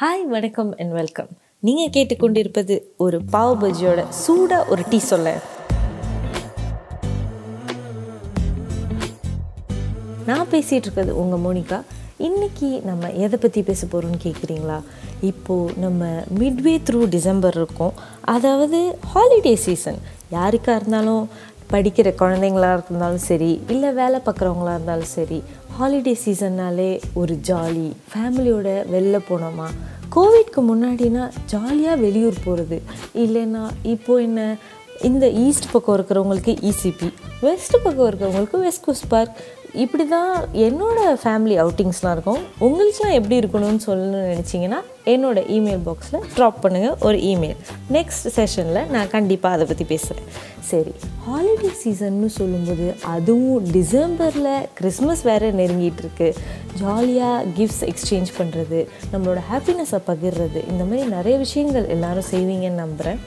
Hi வணக்கம் and welcome நீங்கள் கேட்டுக்கொண்டிருப்பது ஒரு பாவ் பஜ்ஜியோட சூடாக ஒரு டீ சொல்ல. நான் பேசிகிட்டு இருக்கிறது உங்கள் மோனிகா. இன்றைக்கி நம்ம எதை பற்றி பேச போகிறோம்னு கேட்குறீங்களா இப்போது நம்ம மிட்வே த்ரூ டிசம்பர் இருக்கோம். அதாவது ஹாலிடே சீசன் யாருக்காக இருந்தாலும் படிக்கிற குழந்தைங்களாக இருந்தாலும் சரி இல்லை வேலை பார்க்குறவங்களா இருந்தாலும் சரி ஹாலிடே சீசன்னாலே ஒரு ஜாலி ஃபேமிலியோட வெளில போனோமா? கோவிட்க்கு முன்னாடினா ஜாலியாக வெளியூர் போகிறது இல்லைன்னா இப்போது என்ன? இந்த ஈஸ்ட் பக்கம் இருக்கிறவங்களுக்கு இசிபி வெஸ்ட் பக்கம் இருக்கிறவங்களுக்கு வெஸ்ட் கோஸ்ட் பார்க் இப்படி தான் என்னோடய ஃபேமிலி அவுட்டிங்ஸ்லாம் இருக்கும். உங்களுக்குலாம் எப்படி இருக்கணும்னு சொல்லணும்னு நினச்சிங்கன்னா என்னோட இமெயில் பாக்ஸில் ட்ராப் பண்ணுங்கள் ஒரு இமெயில் நெக்ஸ்ட் செஷனில் நான் கண்டிப்பாக அதை பற்றி பேசுகிறேன் சரி ஹாலிடே சீசன்னு சொல்லும்போது அதுவும் டிசம்பரில் கிறிஸ்மஸ் வேறு நெருங்கிட்டு இருக்கு. ஜாலியாக கிஃப்ட்ஸ் எக்ஸ்சேஞ்ச் பண்ணுறது நம்மளோட ஹாப்பினஸை பகிர்றது இந்த மாதிரி நிறைய விஷயங்கள் எல்லாரும் செய்வீங்கன்னு நம்புகிறேன்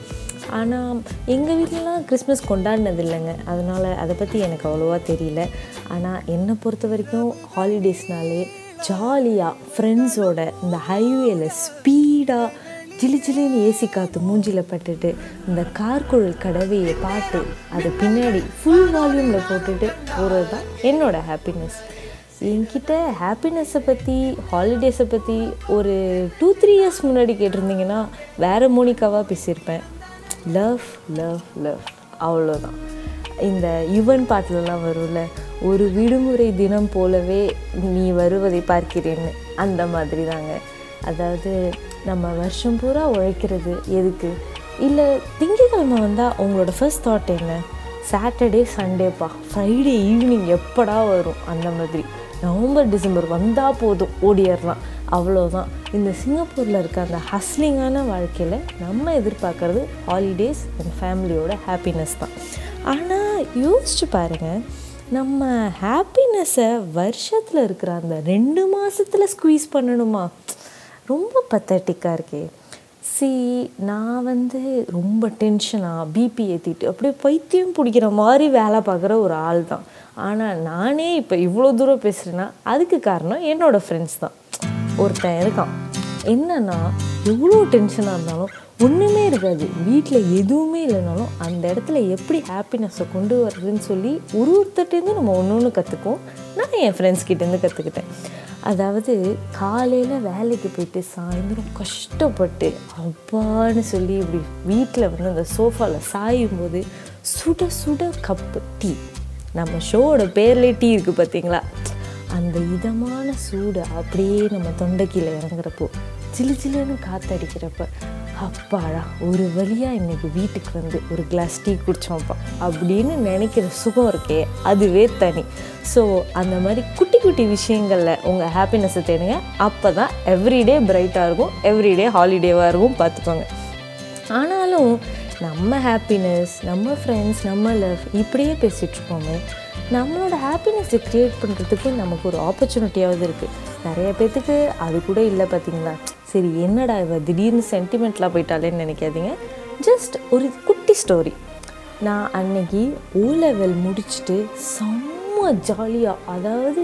ஆனால் எங்கள் வீட்டிலலாம் கிறிஸ்மஸ் கொண்டாடினது இல்லைங்க அதனால் அதை பற்றி எனக்கு அவ்வளோவா தெரியல. ஆனால் என்னை பொறுத்த வரைக்கும் ஹாலிடேஸ்னாலே ஜாலியாக ஃப்ரெண்ட்ஸோட இந்த ஹைவேயில் ஸ்பீடாக ஜிலி ஜிலின்னு ஏசி காற்று மூஞ்சியில் பட்டுட்டு இந்த கார்குழல் கடவையை பாட்டு அதை பின்னாடி ஃபுல் வால்யூமில் போட்டுட்டு போகிறது தான் என்னோடய ஹாப்பினஸ் என்கிட்ட ஹாப்பினஸ்ஸை பற்றி ஹாலிடேஸை பற்றி ஒரு டூ த்ரீ இயர்ஸ் முன்னாடி கேட்டிருந்தீங்கன்னா வேறு மோனிக்காவாக பேசியிருப்பேன். லவ் லவ் லவ் அவ்வளோதான் இந்த யுவன் பாட்டிலலாம் வரும்ல ஒரு விடுமுறை தினம் போலவே நீ வருவதை பார்க்கிறேன்னு. அந்த மாதிரி தாங்க அதாவது நம்ம வருஷம் பூரா உழைக்கிறது எதுக்கு? இல்லை திங்கக்கிழமை வந்தால் உங்களோட ஃபர்ஸ்ட் தாட் என்ன? சாட்டர்டே சண்டேப்பா ஃப்ரைடே ஈவினிங் எப்படா வரும்? அந்த மாதிரி. நவம்பர் டிசம்பர் வந்தால் போதும் ஓடிடலாம் அவ்வளோதான் இந்த சிங்கப்பூரில் இருக்க அந்த ஹஸ்லிங்கான வாழ்க்கையில் நம்ம எதிர்பார்க்குறது ஹாலிடேஸ் அண்ட் ஃபேமிலியோட ஹாப்பினஸ் தான். ஆனால் யோசிச்சு பாருங்கள் நம்ம ஹாப்பினஸ்ஸை வருஷத்தில் இருக்கிற அந்த ரெண்டு மாதத்தில் ஸ்குவீஸ் பண்ணணுமா? ரொம்ப பத்தட்டிக்காக இருக்கே. சி நான் வந்து ரொம்ப டென்ஷனாக பிபி ஏற்றிட்டு அப்படியே பைத்தியம் பிடிக்கிற மாதிரி வேலை பார்க்குற ஒரு ஆள் தான் ஆனால் நானே இப்போ இவ்வளோ தூரம் பேசுகிறேன்னா அதுக்கு காரணம் என்னோடய ஃப்ரெண்ட்ஸ் தான். ஒருத்தன் இருக்கான். என்னன்னா எவ்வளோ டென்ஷனாக இருந்தாலும் ஒன்றுமே இருக்காது. வீட்டில் எதுவுமே இல்லைனாலும் அந்த இடத்துல எப்படி ஹாப்பினஸ்ஸை கொண்டு வர்றதுன்னு சொல்லி ஒரு ஒருத்தர்கிட்டேருந்து நம்ம ஒன்று ஒன்று கற்றுக்குவோம் நான் என் ஃப்ரெண்ட்ஸ் கிட்டேருந்து கற்றுக்கிட்டேன் அதாவது காலையில் வேலைக்கு போயிட்டு சாயந்தரம் கஷ்டப்பட்டு அப்பான்னு சொல்லி இப்படி வீட்டில் வந்து அந்த சோஃபாவில் சாயும் போது சுட சுட கப்பு டீ நம்ம ஷோவோட பேர்லேயே டீ இருக்குது பார்த்தீங்களா அந்த இதமான சூடு அப்படியே நம்ம தொண்டைக்கீழே இறங்குறப்போ சிலு சிலுன்னு காற்றடிக்கிறப்ப அப்பாடா ஒரு வழியாக இன்றைக்கி வீட்டுக்கு வந்து ஒரு கிளாஸ் டீ குடித்தோம்ப்பா அப்படின்னு நினைக்கிற சுகம் இருக்கே அதுவே தனி. ஸோ அந்த மாதிரி குட்டி குட்டி விஷயங்களில் உங்கள் ஹாப்பினஸ்ஸை தேடுங்க. அப்போ தான் எவ்ரிடே பிரைட்டாக இருக்கும் எவ்ரிடே ஹாலிடேவாக இருக்கும் பார்த்துக்கோங்க ஆனாலும் நம்ம ஹாப்பினஸ் நம்ம ஃப்ரெண்ட்ஸ் நம்ம லவ் இப்படியே பேசிகிட்ருக்கோமே நம்மளோட ஹாப்பினஸை க்ரியேட் பண்ணுறதுக்கு நமக்கு ஒரு ஆப்பர்ச்சுனிட்டியாவது இருக்குது நிறைய பேர்த்துக்கு அது கூட இல்லை பார்த்தீங்களா சரி என்னடா இவ? திடீர்னு சென்டிமெண்ட்லாம் போயிட்டாலேன்னு நினைக்காதீங்க. ஜஸ்ட் ஒரு குட்டி ஸ்டோரி நான் அன்னைக்கு ஓ லெவல் முடிச்சுட்டு செம்ம ஜாலியாக அதாவது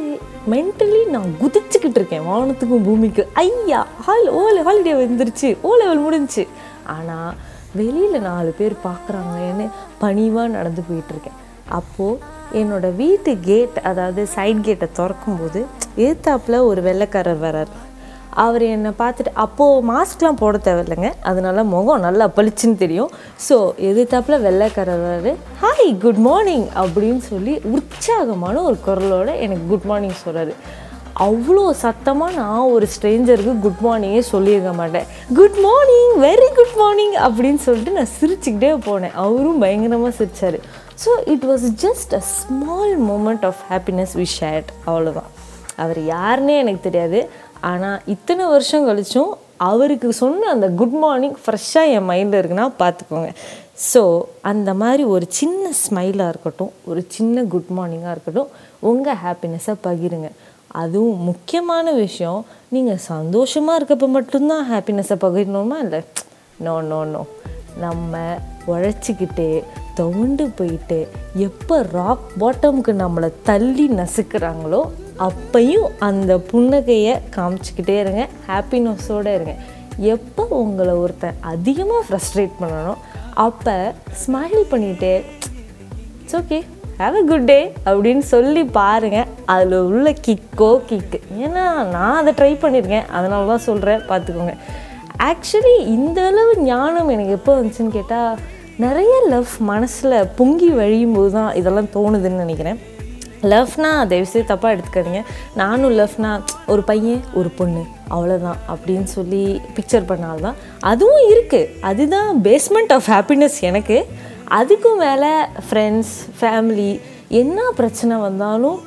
மென்டலி நான் குதிச்சுக்கிட்டு இருக்கேன் வானத்துக்கும் பூமிக்கு. ஐயா ஹால் ஓ ஹாலிடே வந்துருச்சு. ஓ லெவல் முடிஞ்சுச்சு ஆனால் வெளியில் நாலு பேர் பார்க்குறாங்களேன்னு பணிவாக நடந்து போயிட்டுருக்கேன் அப்போது என்னோடய வீட்டு கேட் அதாவது சைட் கேட்டை திறக்கும்போது ஏத்தாப்பில் ஒரு வெள்ளைக்காரர் வரார் அவர் என்னை பார்த்துட்டு அப்போது மாஸ்க்லாம் போட தேவையில்லைங்க. அதனால முகம் நல்லா பளிச்சுன்னு தெரியும். ஸோ எதிர்த்தாப்பில் வெள்ளைக்காரர் வராரு ஹாய் குட் மார்னிங் அப்படின்னு சொல்லி உற்சாகமான ஒரு குரலோட எனக்கு குட் மார்னிங் சொல்கிறாரு அவ்வளோ சத்தமாக நான் ஒரு ஸ்ட்ரேஞ்சருக்கு குட் மார்னிங்கே சொல்லியிருக்க மாட்டேன். Good morning very good morning அப்படின்னு சொல்லிட்டு நான் சிரிச்சுக்கிட்டே போனேன். அவரும் பயங்கரமாக சிரித்தார் so it was just a small moment of happiness we shared அவ்வளோதான் அவர் யாருன்னே எனக்கு தெரியாது. ஆனால் இத்தனை வருஷம் கழிச்சும் அவருக்கு சொன்ன அந்த குட் மார்னிங் ஃப்ரெஷ்ஷாக என் மைண்டில் இருக்குன்னா பார்த்துக்கோங்க ஸோ அந்த மாதிரி ஒரு சின்ன ஸ்மைலாக இருக்கட்டும் ஒரு சின்ன குட் மார்னிங்காக இருக்கட்டும் உங்கள் ஹாப்பினஸை பகிருங்க. அதுவும் முக்கியமான விஷயம் நீங்கள் சந்தோஷமாக இருக்கப்போ மட்டும்தான் ஹாப்பினஸ்ஸை பகிரணுமா இல்லை? நோ நோ நோ நம்ம உழைச்சிக்கிட்டு துவண்டு போயிட்டு எப்போ ராக் பாட்டமுக்கு நம்மளை தள்ளி நசுக்கிறாங்களோ அப்பையும் அந்த புன்னகையை காமிச்சிக்கிட்டே இருங்க ஹாப்பினஸோடு இருங்க. எப்போ உங்களை ஒருத்தன் அதிகமாக ஃப்ரஸ்ட்ரேட் பண்ணணும் அப்போ ஸ்மைல் பண்ணிவிட்டு it's okay have a good day அப்படின்னு சொல்லி பாருங்கள் அதில் உள்ள கிக்கோ கிக்கு ஏன்னா நான் அதை ட்ரை பண்ணியிருக்கேன் அதனால தான் சொல்கிறேன் பார்த்துக்கோங்க. ஆக்சுவலி இந்த அளவு ஞானம் எனக்கு எப்போ வந்துச்சுன்னு கேட்டால் நிறைய லவ் மனசில் பொங்கி வழியும் போது தான் இதெல்லாம் தோணுதுன்னு நினைக்கிறேன். லவ்னா தயவுசெய்து தப்பாக எடுத்துக்காதீங்க. நானும் லவ்னா ஒரு பையன் ஒரு பொண்ணு அவ்வளோதான் அப்படின்னு சொல்லி பிக்சர் பண்ணால்தான். அதுவும் இருக்குது அதுதான் பேஸ்மெண்ட் ஆஃப் ஹாப்பினஸ் எனக்கு. அதுக்கும் மேலே ஃப்ரெண்ட்ஸ் ஃபேமிலி என்ன பிரச்சனை வந்தாலும்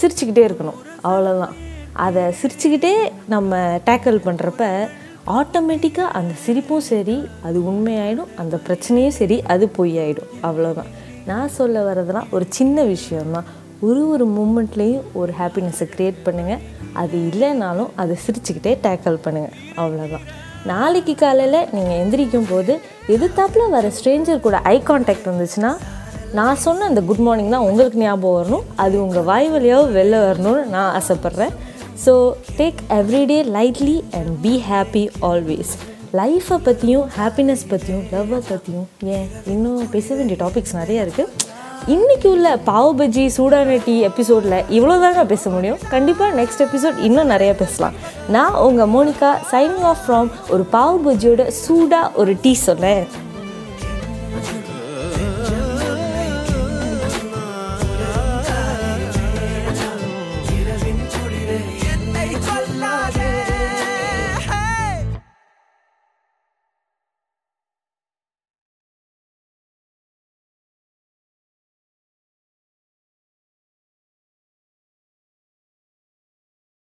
சிரிச்சுக்கிட்டே இருக்கணும். அவ்வளோதான் அதை சிரிச்சுக்கிட்டே நம்ம டேக்கிள் பண்ணுறப்ப ஆட்டோமேட்டிக்காக அந்த சிரிப்பும் சரி அது உண்மையாயிடும். அந்த பிரச்சனையும் சரி அது பொய்யாயிடும். அவ்வளோதான் நான் சொல்ல வர்றதுலாம் ஒரு சின்ன விஷயம்தான். ஒரு ஒரு மூமெண்ட்லேயும் ஒரு ஹாப்பினஸை க்ரியேட் பண்ணுங்கள் அது இல்லைனாலும் அதை சிரிச்சுக்கிட்டே டேக்கிள் பண்ணுங்கள் அவ்வளோதான் நாளைக்கு காலையில் நீங்கள் எந்திரிக்கும் போது எதிர்த்தாப்பில் வர ஸ்ட்ரேஞ்சர் கூட ஐ கான்டாக்ட் இருந்துச்சுன்னா நான் சொன்ன அந்த குட் மார்னிங் தான் உங்களுக்கு ஞாபகம் வரணும். அது உங்கள் வாய் வழியாக வெளில வரணும்னு நான் ஆசைப்பட்றேன். So take everyday lightly and be happy always லைஃப்பை பற்றியும் ஹாப்பினஸ் பற்றியும் லவ்வை பற்றியும் ஏன் இன்னும் பேச வேண்டிய டாபிக்ஸ் நிறைய இருக்குது இன்றைக்கி உள்ள பாவ் பஜ்ஜி சூடான டீ எபிசோடில் இவ்வளோ தாங்க பேச முடியும். கண்டிப்பாக நெக்ஸ்ட் எபிசோட் இன்னும் நிறைய பேசலாம். நான் உங்கள் மோனிகா சைனிங் ஆஃப் ஃப்ரம் ஒரு பாவ் பஜ்ஜியோட சூடாக ஒரு டீ சொன்னேன்.